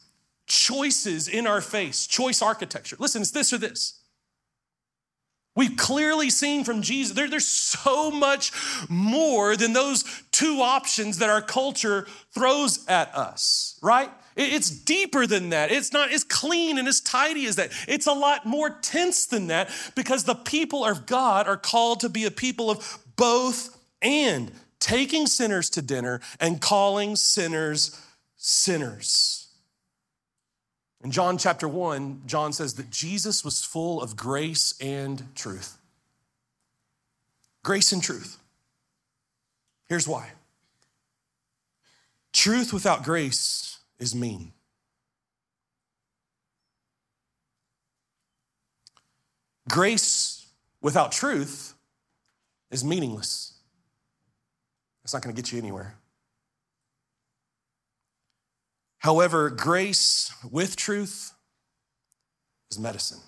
choices in our face, choice architecture. Listen, it's this or this. We've clearly seen from Jesus, there, there's so much more than those two options that our culture throws at us, right? It's deeper than that. It's not as clean and as tidy as that. It's a lot more tense than that because the people of God are called to be a people of both and taking sinners to dinner and calling sinners sinners. In John chapter 1, John says that Jesus was full of grace and truth. Grace and truth. Here's why truth without grace is mean. Grace without truth is meaningless. It's not going to get you anywhere. However, grace with truth is medicine.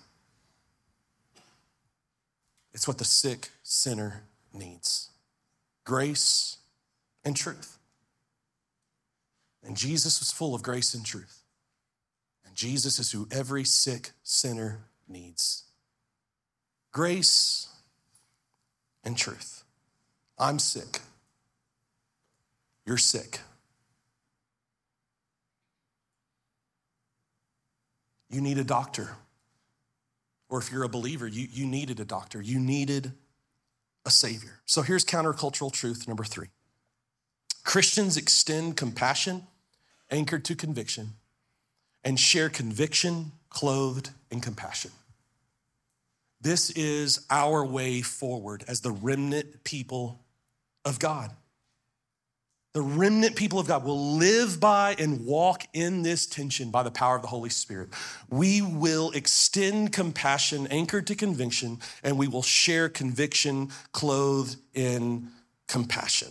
It's what the sick sinner needs grace and truth. And Jesus was full of grace and truth. And Jesus is who every sick sinner needs grace and truth. I'm sick. You're sick. You need a doctor. Or if you're a believer, you, you needed a doctor. You needed a savior. So here's countercultural truth number three Christians extend compassion anchored to conviction and share conviction clothed in compassion. This is our way forward as the remnant people of God. The remnant people of God will live by and walk in this tension by the power of the Holy Spirit. We will extend compassion anchored to conviction, and we will share conviction clothed in compassion.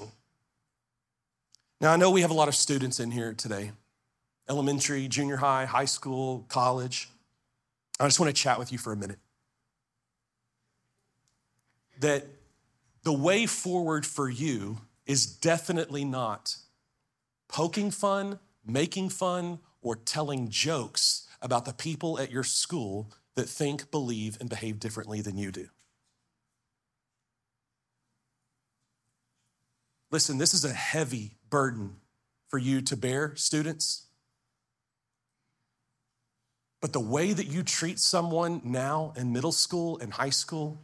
Now, I know we have a lot of students in here today elementary, junior high, high school, college. I just want to chat with you for a minute. That the way forward for you is definitely not poking fun, making fun, or telling jokes about the people at your school that think, believe, and behave differently than you do. Listen, this is a heavy burden for you to bear, students. But the way that you treat someone now in middle school and high school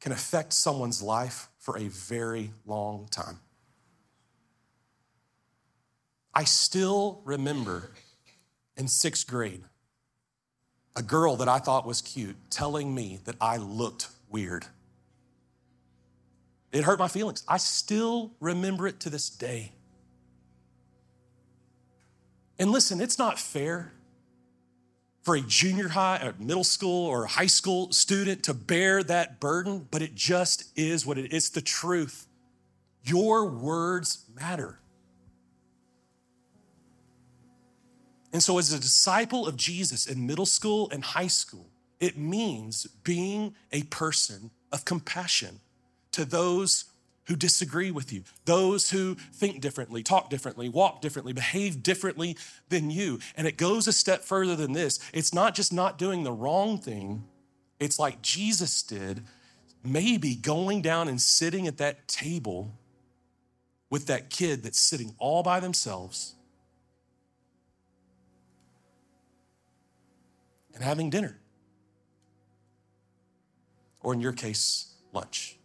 can affect someone's life for a very long time. I still remember in sixth grade a girl that I thought was cute telling me that I looked weird. It hurt my feelings. I still remember it to this day. And listen, it's not fair for a junior high or middle school or high school student to bear that burden, but it just is what it is. The truth. Your words matter. And so, as a disciple of Jesus in middle school and high school, it means being a person of compassion to those who disagree with you, those who think differently, talk differently, walk differently, behave differently than you. And it goes a step further than this. It's not just not doing the wrong thing, it's like Jesus did, maybe going down and sitting at that table with that kid that's sitting all by themselves and having dinner. Or in your case, lunch.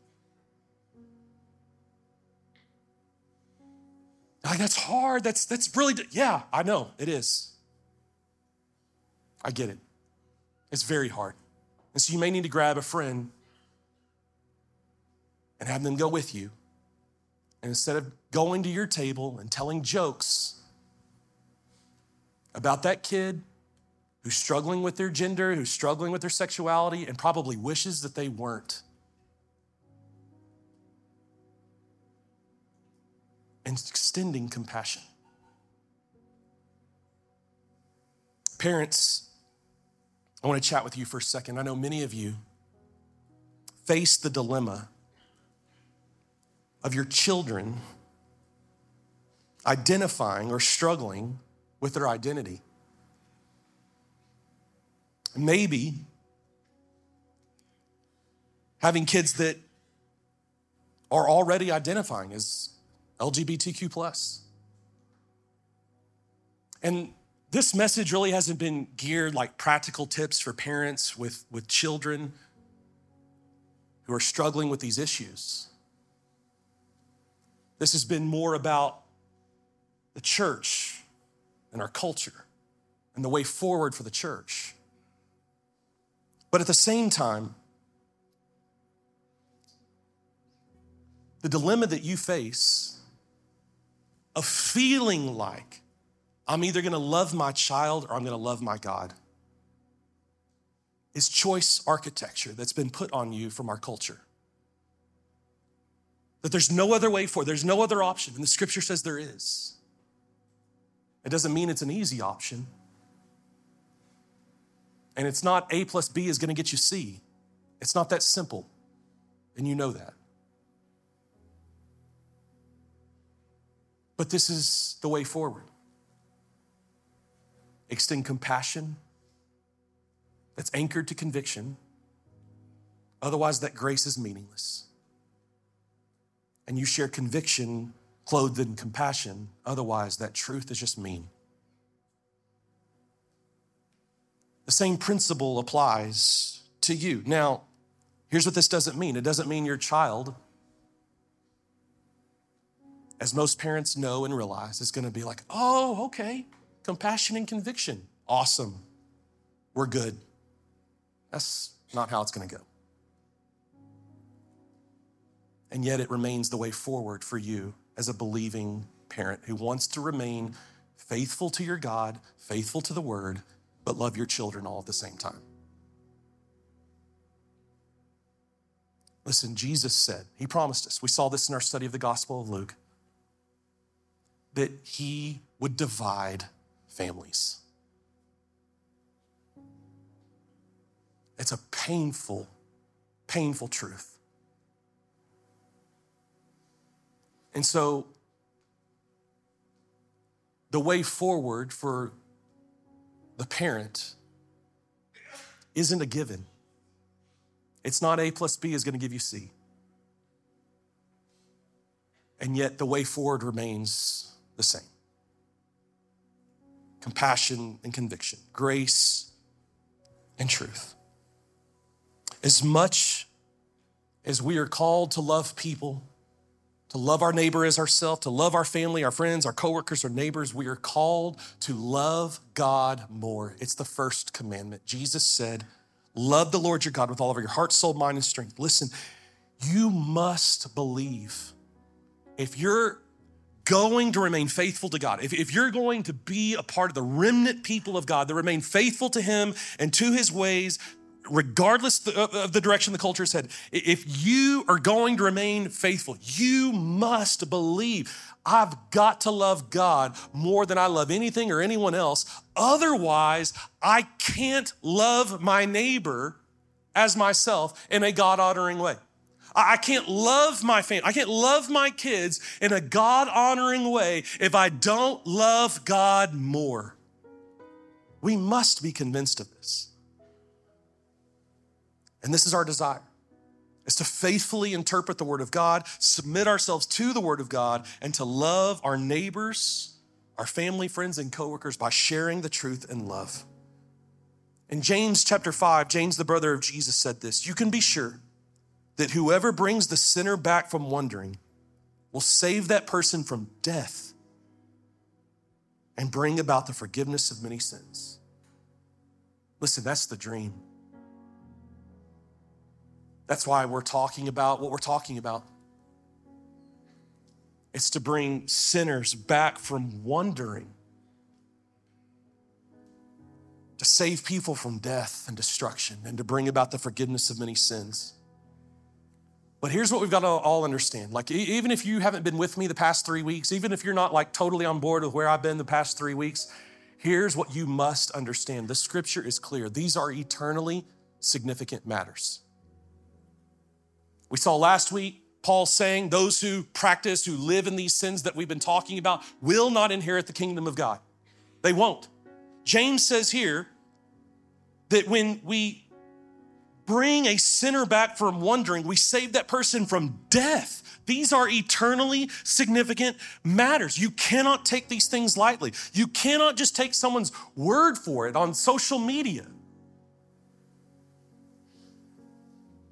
Like, that's hard. That's, that's really, yeah, I know it is. I get it. It's very hard. And so you may need to grab a friend and have them go with you. And instead of going to your table and telling jokes about that kid who's struggling with their gender, who's struggling with their sexuality, and probably wishes that they weren't, and extending compassion. Parents, I want to chat with you for a second. I know many of you face the dilemma of your children identifying or struggling with their identity. Maybe having kids that are already identifying as LGBTQ. plus. And this message really hasn't been geared like practical tips for parents with, with children who are struggling with these issues. This has been more about the church and our culture and the way forward for the church. But at the same time, the dilemma that you face of feeling like I'm either gonna love my child or I'm gonna love my God is choice architecture that's been put on you from our culture. That there's no other way for, there's no other option, and the scripture says there is. It doesn't mean it's an easy option. And it's not A plus B is gonna get you C. It's not that simple, and you know that. But this is the way forward. Extend compassion that's anchored to conviction. Otherwise, that grace is meaningless. And you share conviction clothed in compassion. Otherwise, that truth is just mean. The same principle applies to you. Now, here's what this doesn't mean it doesn't mean your child as most parents know and realize, is going to be like, oh, okay, compassion and conviction. Awesome. We're good. That's not how it's going to go. And yet, it remains the way forward for you as a believing parent who wants to remain faithful to your God, faithful to the word, but love your children all at the same time. Listen, Jesus said, He promised us. We saw this in our study of the Gospel of Luke that he would divide families. It's a painful, painful truth. And so, the way forward for the parent isn't a given. It's not A plus B is going to give you C. And yet, the way forward remains the same. compassion and conviction, grace and truth. As much as we are called to love people, to love our neighbor as ourselves, to love our family, our friends, our coworkers, our neighbors, we are called to love God more. It's the first commandment. Jesus said, Love the Lord your God with all of your heart, soul, mind, and strength. Listen, you must believe. If you're going to remain faithful to God, if, if you're going to be a part of the remnant people of God that remain faithful to Him and to His ways, regardless of the direction the culture is headed, if you are going to remain faithful, you must believe I've got to love God more than I love anything or anyone else. Otherwise, I can't love my neighbor as myself in a God honoring way. I can't love my family. I can't love my kids in a God honoring way if I don't love God more. We must be convinced of this. And this is our desire is to faithfully interpret the Word of God, submit ourselves to the Word of God, and to love our neighbors, our family, friends, and coworkers by sharing the truth and love. In James chapter 5, James, the brother of Jesus, said this You can be sure that whoever brings the sinner back from wandering will save that person from death and bring about the forgiveness of many sins. Listen, that's the dream. That's why we're talking about what we're talking about. It's to bring sinners back from wandering, to save people from death and destruction, and to bring about the forgiveness of many sins. But here's what we've got to all understand. Like, even if you haven't been with me the past three weeks, even if you're not like totally on board with where I've been the past three weeks, here's what you must understand. The scripture is clear. These are eternally significant matters. We saw last week Paul saying those who practice, who live in these sins that we've been talking about, will not inherit the kingdom of God. They won't. James says here that when we bring a sinner back from wandering, we save that person from death. These are eternally significant matters. You cannot take these things lightly. You cannot just take someone's word for it on social media.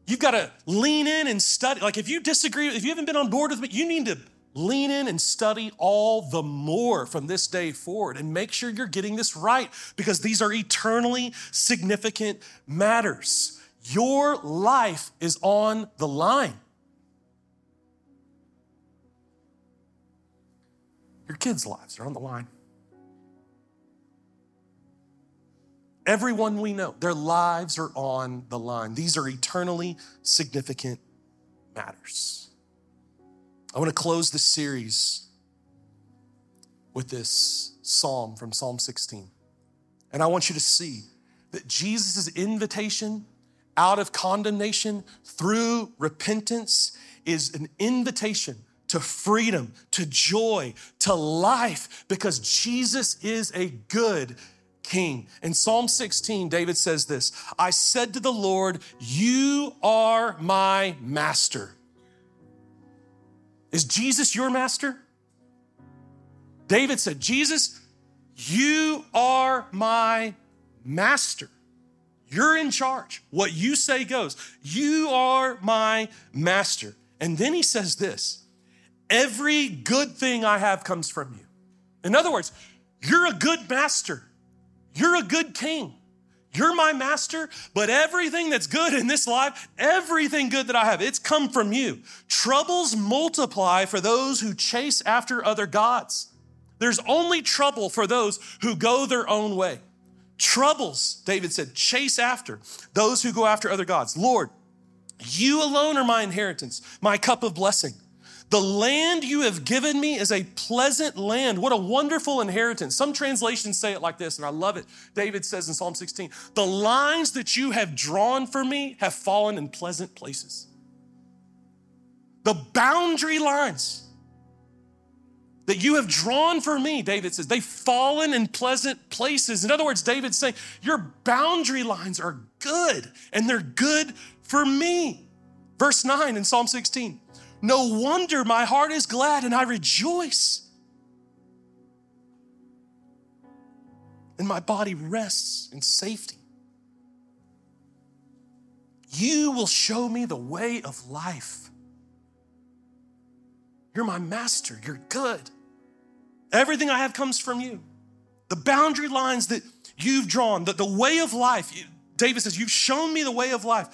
You've got to lean in and study. Like if you disagree, if you haven't been on board with me, you need to lean in and study all the more from this day forward and make sure you're getting this right because these are eternally significant matters. Your life is on the line. Your kids' lives are on the line. Everyone we know, their lives are on the line. These are eternally significant matters. I want to close this series with this psalm from Psalm 16. And I want you to see that Jesus' invitation out of condemnation through repentance is an invitation to freedom, to joy, to life, because Jesus is a good king. In Psalm 16, David says this I said to the Lord, You are my master. Is Jesus your master? David said, Jesus, you are my master. You're in charge. What you say goes. You are my master. And then he says this every good thing I have comes from you. In other words, you're a good master. You're a good king. You're my master, but everything that's good in this life, everything good that I have, it's come from you. Troubles multiply for those who chase after other gods. There's only trouble for those who go their own way. Troubles, David said, chase after those who go after other gods. Lord, you alone are my inheritance, my cup of blessing. The land you have given me is a pleasant land. What a wonderful inheritance. Some translations say it like this, and I love it. David says in Psalm 16, The lines that you have drawn for me have fallen in pleasant places. The boundary lines that you have drawn for me, David says, they've fallen in pleasant places. In other words, David's saying, Your boundary lines are good, and they're good for me. Verse 9 in Psalm 16. No wonder my heart is glad and I rejoice. and my body rests in safety. You will show me the way of life. You're my master. You're good. Everything I have comes from you. The boundary lines that you've drawn, the, the way of life, David says, You've shown me the way of life,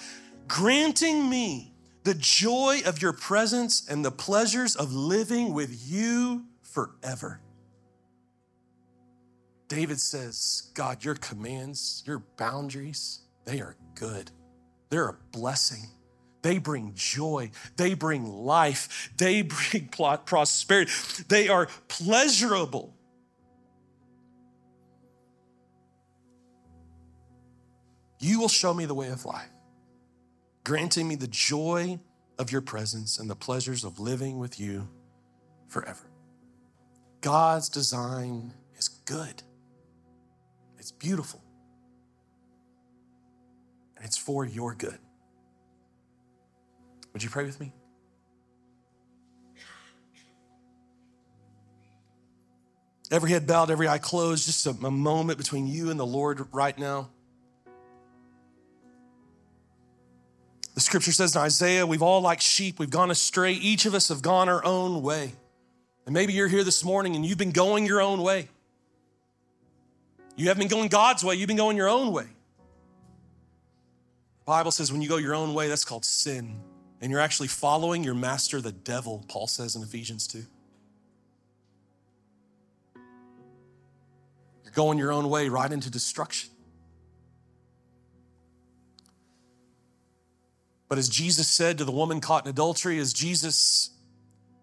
granting me the joy of your presence and the pleasures of living with you forever. David says, God, your commands, your boundaries, they are good. They're a blessing. They bring joy. They bring life. They bring prosperity. They are pleasurable. You will show me the way of life, granting me the joy of your presence and the pleasures of living with you forever. God's design is good, it's beautiful, and it's for your good. Would you pray with me? Every head bowed, every eye closed, just a, a moment between you and the Lord right now. The scripture says in Isaiah, we've all like sheep, we've gone astray. Each of us have gone our own way. And maybe you're here this morning and you've been going your own way. You haven't been going God's way, you've been going your own way. The Bible says when you go your own way, that's called sin. And you're actually following your master, the devil, Paul says in Ephesians 2. You're going your own way right into destruction. But as Jesus said to the woman caught in adultery, as Jesus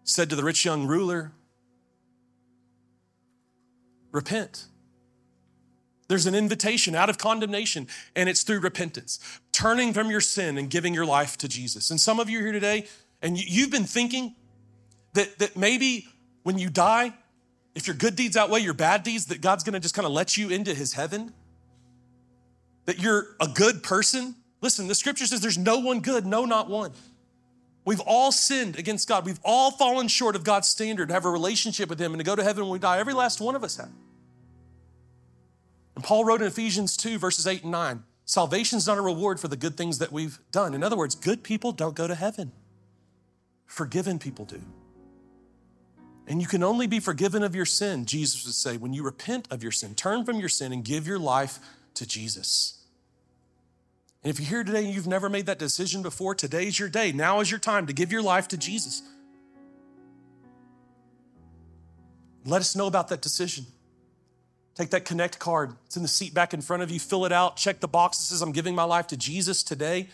said to the rich young ruler, repent. There's an invitation out of condemnation, and it's through repentance, turning from your sin and giving your life to Jesus. And some of you here today, and you've been thinking that, that maybe when you die, if your good deeds outweigh your bad deeds, that God's gonna just kind of let you into his heaven, that you're a good person Listen, the scripture says there's no one good, no, not one. We've all sinned against God. We've all fallen short of God's standard to have a relationship with Him and to go to heaven when we die. Every last one of us have. And Paul wrote in Ephesians 2, verses 8 and 9 Salvation is not a reward for the good things that we've done. In other words, good people don't go to heaven, forgiven people do. And you can only be forgiven of your sin, Jesus would say, when you repent of your sin, turn from your sin, and give your life to Jesus. And if you're here today and you've never made that decision before, today's your day. Now is your time to give your life to Jesus. Let us know about that decision. Take that connect card. It's in the seat back in front of you. Fill it out. Check the box that says, I'm giving my life to Jesus today.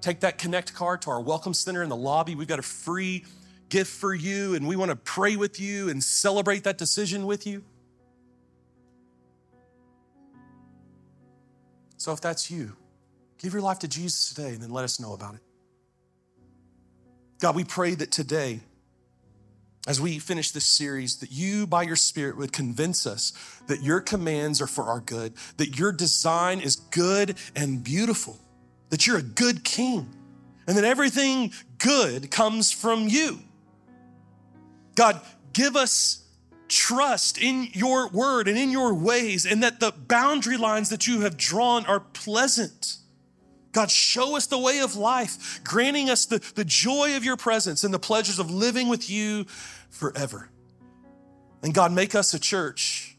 Take that connect card to our welcome center in the lobby. We've got a free gift for you, and we want to pray with you and celebrate that decision with you. So if that's you, Give your life to Jesus today and then let us know about it. God, we pray that today, as we finish this series, that you, by your Spirit, would convince us that your commands are for our good, that your design is good and beautiful, that you're a good king, and that everything good comes from you. God, give us trust in your word and in your ways, and that the boundary lines that you have drawn are pleasant God, show us the way of life, granting us the, the joy of your presence and the pleasures of living with you forever. And God, make us a church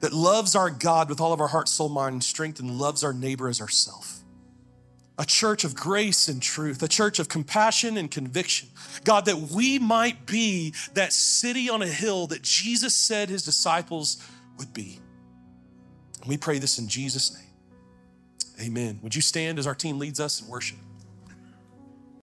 that loves our God with all of our heart, soul, mind, and strength, and loves our neighbor as ourself. A church of grace and truth, a church of compassion and conviction. God, that we might be that city on a hill that Jesus said his disciples would be. We pray this in Jesus' name. Amen. Would you stand as our team leads us in worship?